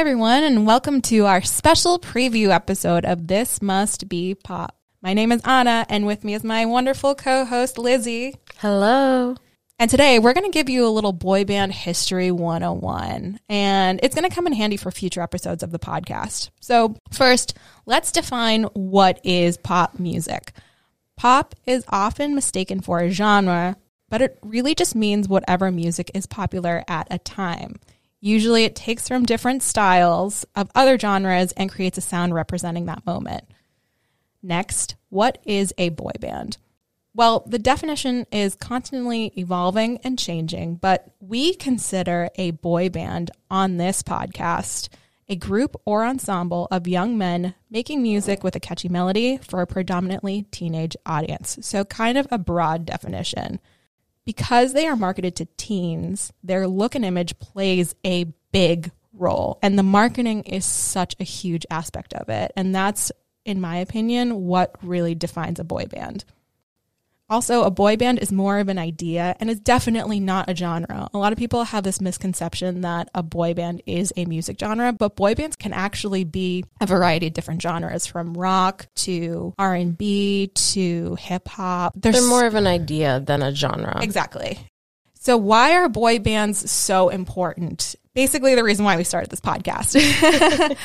Hi, everyone, and welcome to our special preview episode of This Must Be Pop. My name is Ana, and with me is my wonderful co host, Lizzie. Hello. And today we're going to give you a little boy band history 101, and it's going to come in handy for future episodes of the podcast. So, first, let's define what is pop music. Pop is often mistaken for a genre, but it really just means whatever music is popular at a time. Usually it takes from different styles of other genres and creates a sound representing that moment. Next, what is a boy band? Well, the definition is constantly evolving and changing, but we consider a boy band on this podcast a group or ensemble of young men making music with a catchy melody for a predominantly teenage audience. So, kind of a broad definition because they are marketed to teens, their look and image plays a big role. And the marketing is such a huge aspect of it. And that's, in my opinion, what really defines a boy band. Also, a boy band is more of an idea and is definitely not a genre. A lot of people have this misconception that a boy band is a music genre, but boy bands can actually be a variety of different genres from rock to R&B to hip hop. They're more of an idea than a genre. Exactly. So why are boy bands so important? Basically the reason why we started this podcast.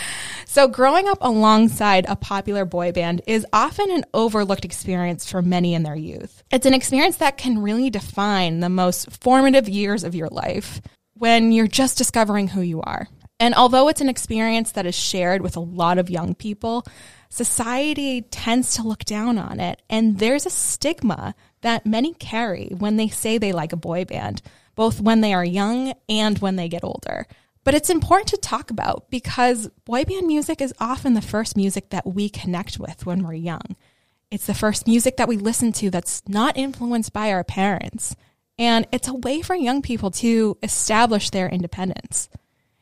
So, growing up alongside a popular boy band is often an overlooked experience for many in their youth. It's an experience that can really define the most formative years of your life when you're just discovering who you are. And although it's an experience that is shared with a lot of young people, society tends to look down on it. And there's a stigma that many carry when they say they like a boy band, both when they are young and when they get older. But it's important to talk about because boy band music is often the first music that we connect with when we're young. It's the first music that we listen to that's not influenced by our parents. And it's a way for young people to establish their independence.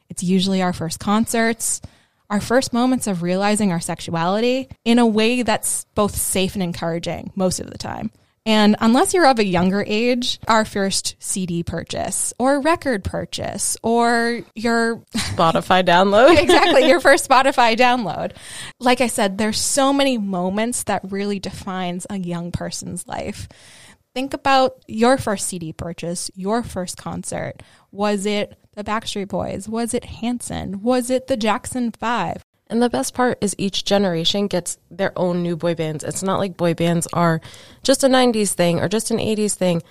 It's usually our first concerts, our first moments of realizing our sexuality in a way that's both safe and encouraging most of the time. And unless you're of a younger age, our first CD purchase or record purchase or your Spotify download. exactly, your first Spotify download. Like I said, there's so many moments that really defines a young person's life. Think about your first CD purchase, your first concert. Was it the Backstreet Boys? Was it Hanson? Was it the Jackson 5? And the best part is each generation gets their own new boy bands. It's not like boy bands are just a 90s thing or just an 80s thing.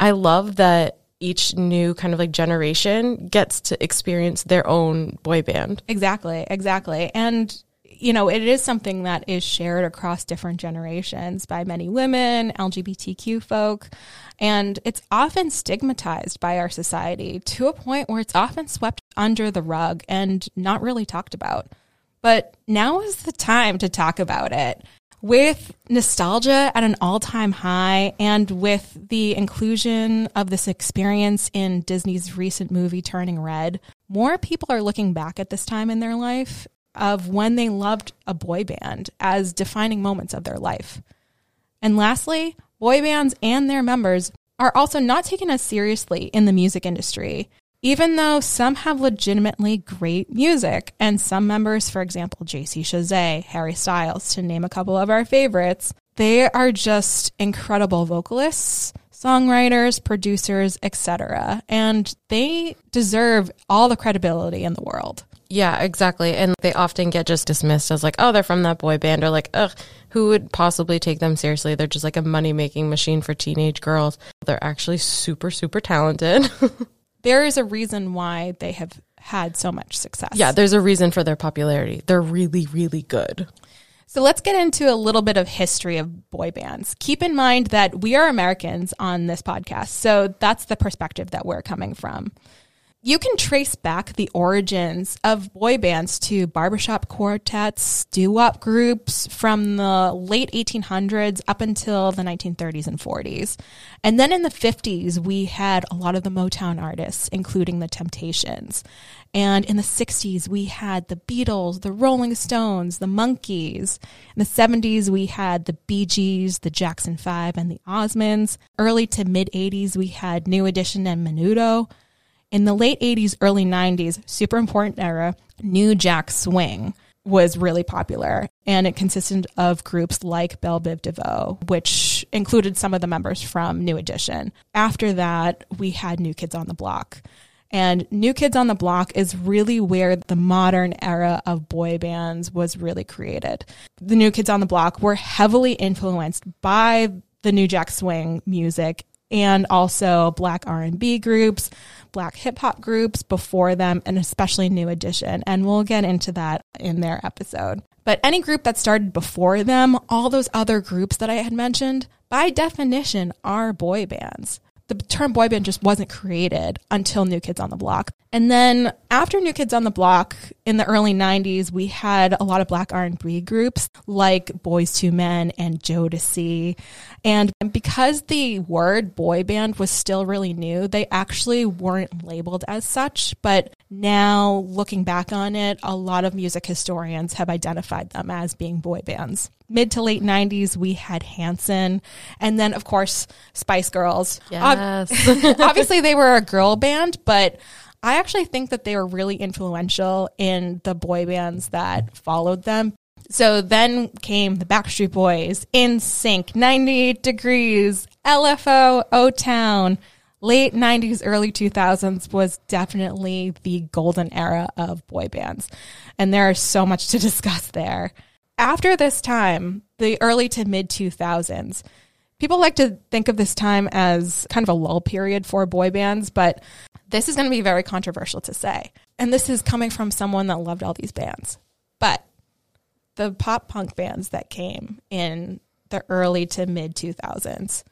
I love that each new kind of like generation gets to experience their own boy band. Exactly, exactly. And you know, it is something that is shared across different generations by many women, LGBTQ folk, and it's often stigmatized by our society to a point where it's often swept under the rug and not really talked about. But now is the time to talk about it. With nostalgia at an all time high and with the inclusion of this experience in Disney's recent movie Turning Red, more people are looking back at this time in their life of when they loved a boy band as defining moments of their life. And lastly, boy bands and their members are also not taken as seriously in the music industry even though some have legitimately great music, and some members, for example, JC Chasez, Harry Styles, to name a couple of our favorites, they are just incredible vocalists, songwriters, producers, etc. And they deserve all the credibility in the world. Yeah, exactly. And they often get just dismissed as like, oh, they're from that boy band, or like, ugh, who would possibly take them seriously? They're just like a money making machine for teenage girls. They're actually super, super talented. there is a reason why they have had so much success. Yeah, there's a reason for their popularity. They're really, really good. So let's get into a little bit of history of boy bands. Keep in mind that we are Americans on this podcast, so that's the perspective that we're coming from. You can trace back the origins of boy bands to barbershop quartets, doo-wop groups from the late 1800s up until the 1930s and 40s. And then in the 50s, we had a lot of the Motown artists, including the Temptations. And in the 60s, we had the Beatles, the Rolling Stones, the Monkees. In the 70s, we had the Bee Gees, the Jackson 5, and the Osmonds. Early to mid 80s, we had New Edition and Menudo. In the late 80s, early 90s, super important era, New Jack Swing was really popular and it consisted of groups like Bell Biv DeVoe, which included some of the members from New Edition. After that, we had New Kids on the Block. And New Kids on the Block is really where the modern era of boy bands was really created. The New Kids on the Block were heavily influenced by the New Jack Swing music and also black R&B groups, black hip hop groups before them and especially New Edition and we'll get into that in their episode. But any group that started before them, all those other groups that I had mentioned, by definition are boy bands the term boy band just wasn't created until New Kids on the Block. And then after New Kids on the Block in the early 90s, we had a lot of black R&B groups like Boyz II Men and Jodeci. And because the word boy band was still really new, they actually weren't labeled as such, but now looking back on it, a lot of music historians have identified them as being boy bands mid to late 90s we had hanson and then of course spice girls. Yes. obviously they were a girl band but i actually think that they were really influential in the boy bands that followed them. So then came the backstreet boys NSYNC, 98 degrees lfo o-town late 90s early 2000s was definitely the golden era of boy bands. And there's so much to discuss there after this time, the early to mid 2000s, people like to think of this time as kind of a lull period for boy bands, but this is going to be very controversial to say. And this is coming from someone that loved all these bands. But the pop punk bands that came in the early to mid 2000s,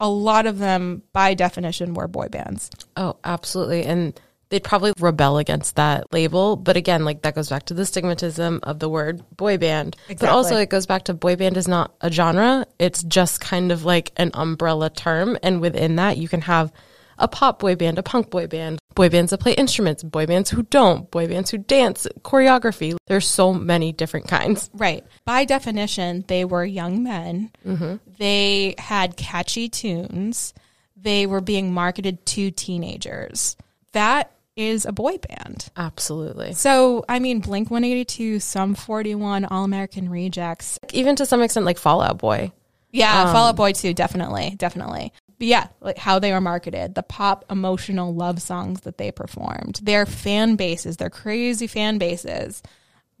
a lot of them, by definition, were boy bands. Oh, absolutely. And they'd probably rebel against that label. But again, like that goes back to the stigmatism of the word boy band. Exactly. But also it goes back to boy band is not a genre. It's just kind of like an umbrella term. And within that, you can have a pop boy band, a punk boy band, boy bands that play instruments, boy bands who don't, boy bands who dance, choreography. There's so many different kinds. Right. By definition, they were young men. Mm-hmm. They had catchy tunes. They were being marketed to teenagers. That is a boy band. Absolutely. So, I mean, Blink 182, Sum 41, All American Rejects. Even to some extent, like Fall Out Boy. Yeah, um, Fall Out Boy too, definitely, definitely. But yeah, like how they were marketed, the pop emotional love songs that they performed, their fan bases, their crazy fan bases.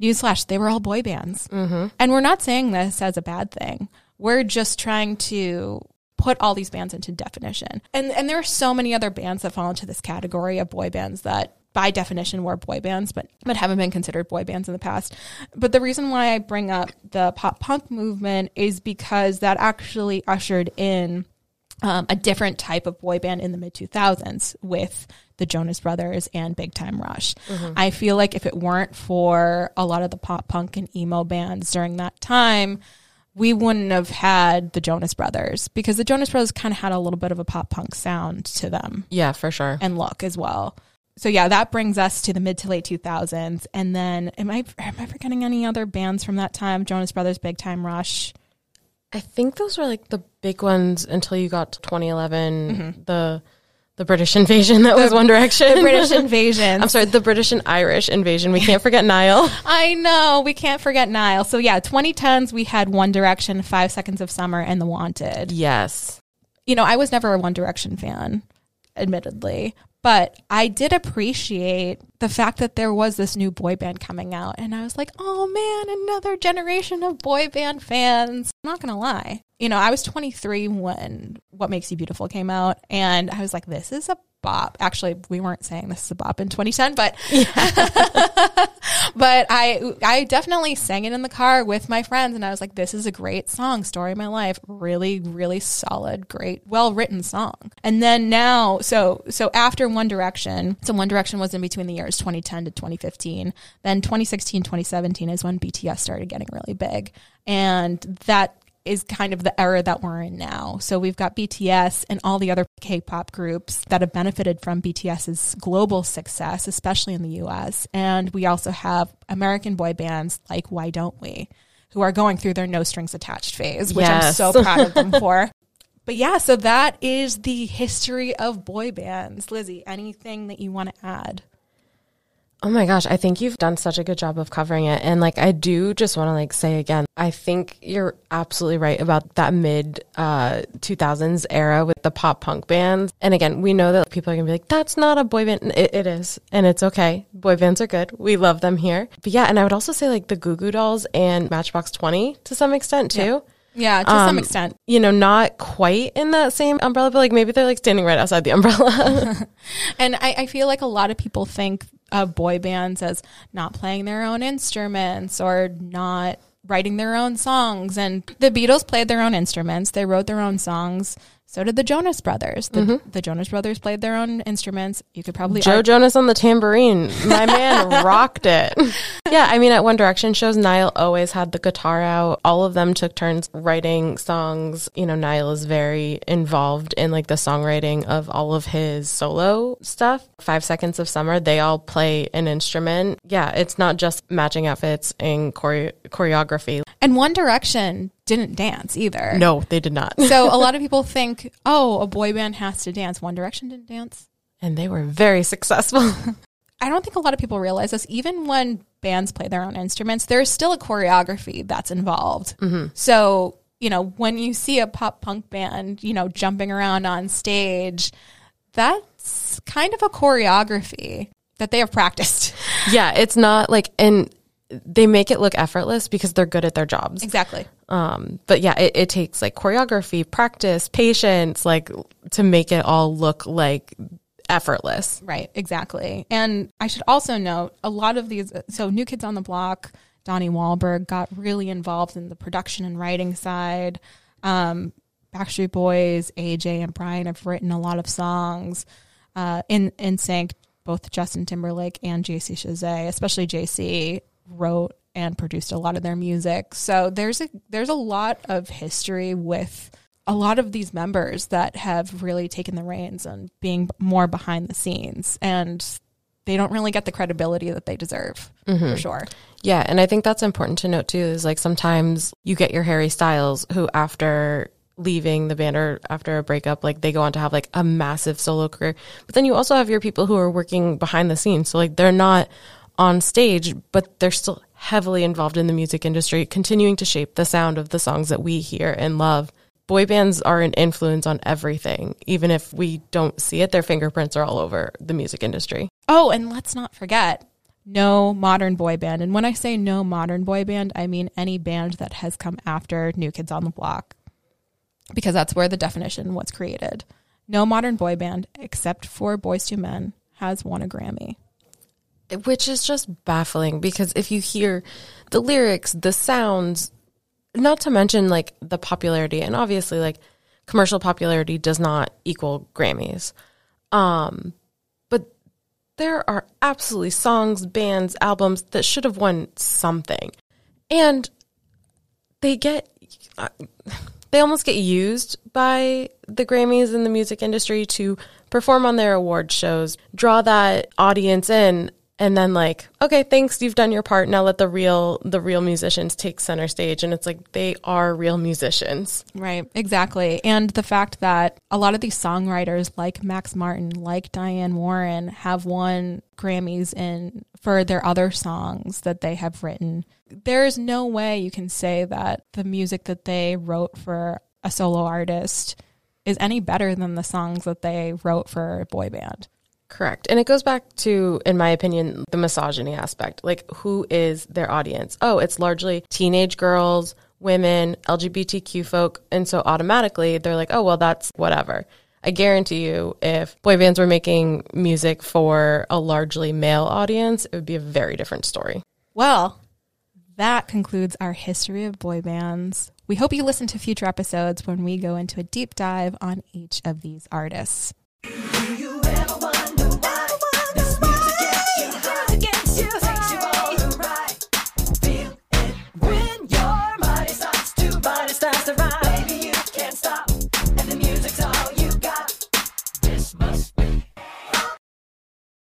Newsflash, they were all boy bands. Mm-hmm. And we're not saying this as a bad thing. We're just trying to put all these bands into definition. And and there are so many other bands that fall into this category of boy bands that by definition were boy bands, but but haven't been considered boy bands in the past. But the reason why I bring up the pop punk movement is because that actually ushered in um, a different type of boy band in the mid 2000s with the Jonas Brothers and Big Time Rush. Mm-hmm. I feel like if it weren't for a lot of the pop punk and emo bands during that time, we wouldn't have had the Jonas Brothers because the Jonas Brothers kind of had a little bit of a pop punk sound to them. Yeah, for sure. And look as well. So yeah, that brings us to the mid to late 2000s. And then am I am I forgetting any other bands from that time? Jonas Brothers, Big Time Rush. I think those were like the big ones until you got to 2011. Mm-hmm. The the British invasion that was One Direction. The British invasion. I'm sorry, the British and Irish invasion. We can't forget Niall. I know, we can't forget Niall. So yeah, 2010s we had One Direction, Five Seconds of Summer, and The Wanted. Yes. You know, I was never a One Direction fan, admittedly, but I did appreciate the fact that there was this new boy band coming out. And I was like, oh man, another generation of boy band fans. I'm not going to lie. You know, I was 23 when What Makes You Beautiful came out. And I was like, this is a bop. Actually, we weren't saying this is a bop in 2010, but yeah. but I I definitely sang it in the car with my friends, and I was like, "This is a great song, story of my life. Really, really solid, great, well written song." And then now, so so after One Direction, so One Direction was in between the years 2010 to 2015. Then 2016, 2017 is when BTS started getting really big, and that is kind of the era that we're in now. So we've got BTS and all the other K-pop groups that have benefited from BTS's global success, especially in the US. And we also have American boy bands like Why Don't We, who are going through their no strings attached phase, which yes. I'm so proud of them for. but yeah, so that is the history of boy bands. Lizzie, anything that you want to add? Oh my gosh, I think you've done such a good job of covering it. And like I do just want to like say again, I think you're absolutely right about that mid uh 2000s era with the pop punk bands. And again, we know that people are going to be like that's not a boy band. It, it is, and it's okay. Boy bands are good. We love them here. But yeah, and I would also say like the Goo Goo Dolls and Matchbox 20 to some extent too. Yeah. Yeah, to um, some extent. You know, not quite in that same umbrella, but like maybe they're like standing right outside the umbrella. and I, I, feel like a lot of people think of boy bands as not playing their own instruments or not writing their own songs. And the Beatles played their own instruments, they wrote their own songs. So did the Jonas Brothers. The, mm-hmm. the, Jonas Brothers played their own instruments. You could probably Joe Jonas on the tambourine. My man rocked it. Yeah, I mean, at One Direction shows, Niall always had the guitar out. All of them took turns writing songs. You know, Niall is very involved in like the songwriting of all of his solo stuff. Five Seconds of Summer, they all play an instrument. Yeah, it's not just matching outfits and chore- choreography. And One Direction didn't dance either. No, they did not. so a lot of people think, oh, a boy band has to dance. One Direction didn't dance. And they were very successful. I don't think a lot of people realize this. Even when bands play their own instruments, there's still a choreography that's involved. Mm-hmm. So, you know, when you see a pop punk band, you know, jumping around on stage, that's kind of a choreography that they have practiced. Yeah, it's not like, and they make it look effortless because they're good at their jobs. Exactly. Um, but yeah, it, it takes like choreography, practice, patience, like to make it all look like effortless. Right, exactly. And I should also note a lot of these, so New Kids on the Block, Donnie Wahlberg got really involved in the production and writing side. Um, Backstreet Boys, AJ and Brian have written a lot of songs. Uh, in NSYNC, both Justin Timberlake and JC Chasez, especially JC, wrote and produced a lot of their music. So there's a there's a lot of history with a lot of these members that have really taken the reins and being more behind the scenes and they don't really get the credibility that they deserve mm-hmm. for sure. Yeah, and I think that's important to note too is like sometimes you get your Harry Styles who after leaving the band or after a breakup like they go on to have like a massive solo career. But then you also have your people who are working behind the scenes. So like they're not on stage, but they're still heavily involved in the music industry, continuing to shape the sound of the songs that we hear and love. Boy bands are an influence on everything. Even if we don't see it, their fingerprints are all over the music industry. Oh, and let's not forget no modern boy band. And when I say no modern boy band, I mean any band that has come after New Kids on the Block, because that's where the definition was created. No modern boy band, except for Boyz II Men, has won a Grammy which is just baffling because if you hear the lyrics, the sounds, not to mention like the popularity, and obviously like commercial popularity does not equal Grammys. Um, but there are absolutely songs, bands, albums that should have won something, and they get. Uh, they almost get used by the Grammys and the music industry to perform on their award shows, draw that audience in and then like okay thanks you've done your part. Now let the real the real musicians take center stage. And it's like they are real musicians. Right exactly. And the fact that a lot of these songwriters like max martin like diane warren have won grammys in for their other songs that they have written. There's no way you can say that the music that they wrote for a solo artist is any better than the songs that they wrote for a boy band Correct. And it goes back to, in my opinion, the misogyny aspect. Like, who is their audience? Oh, it's largely teenage girls, women, LGBTQ folk. And so automatically they're like, oh, well, that's whatever. I guarantee you, if boy bands were making music for a largely male audience, it would be a very different story. Well, that concludes our history of boy bands. We hope you listen to future episodes when we go into a deep dive on each of these artists.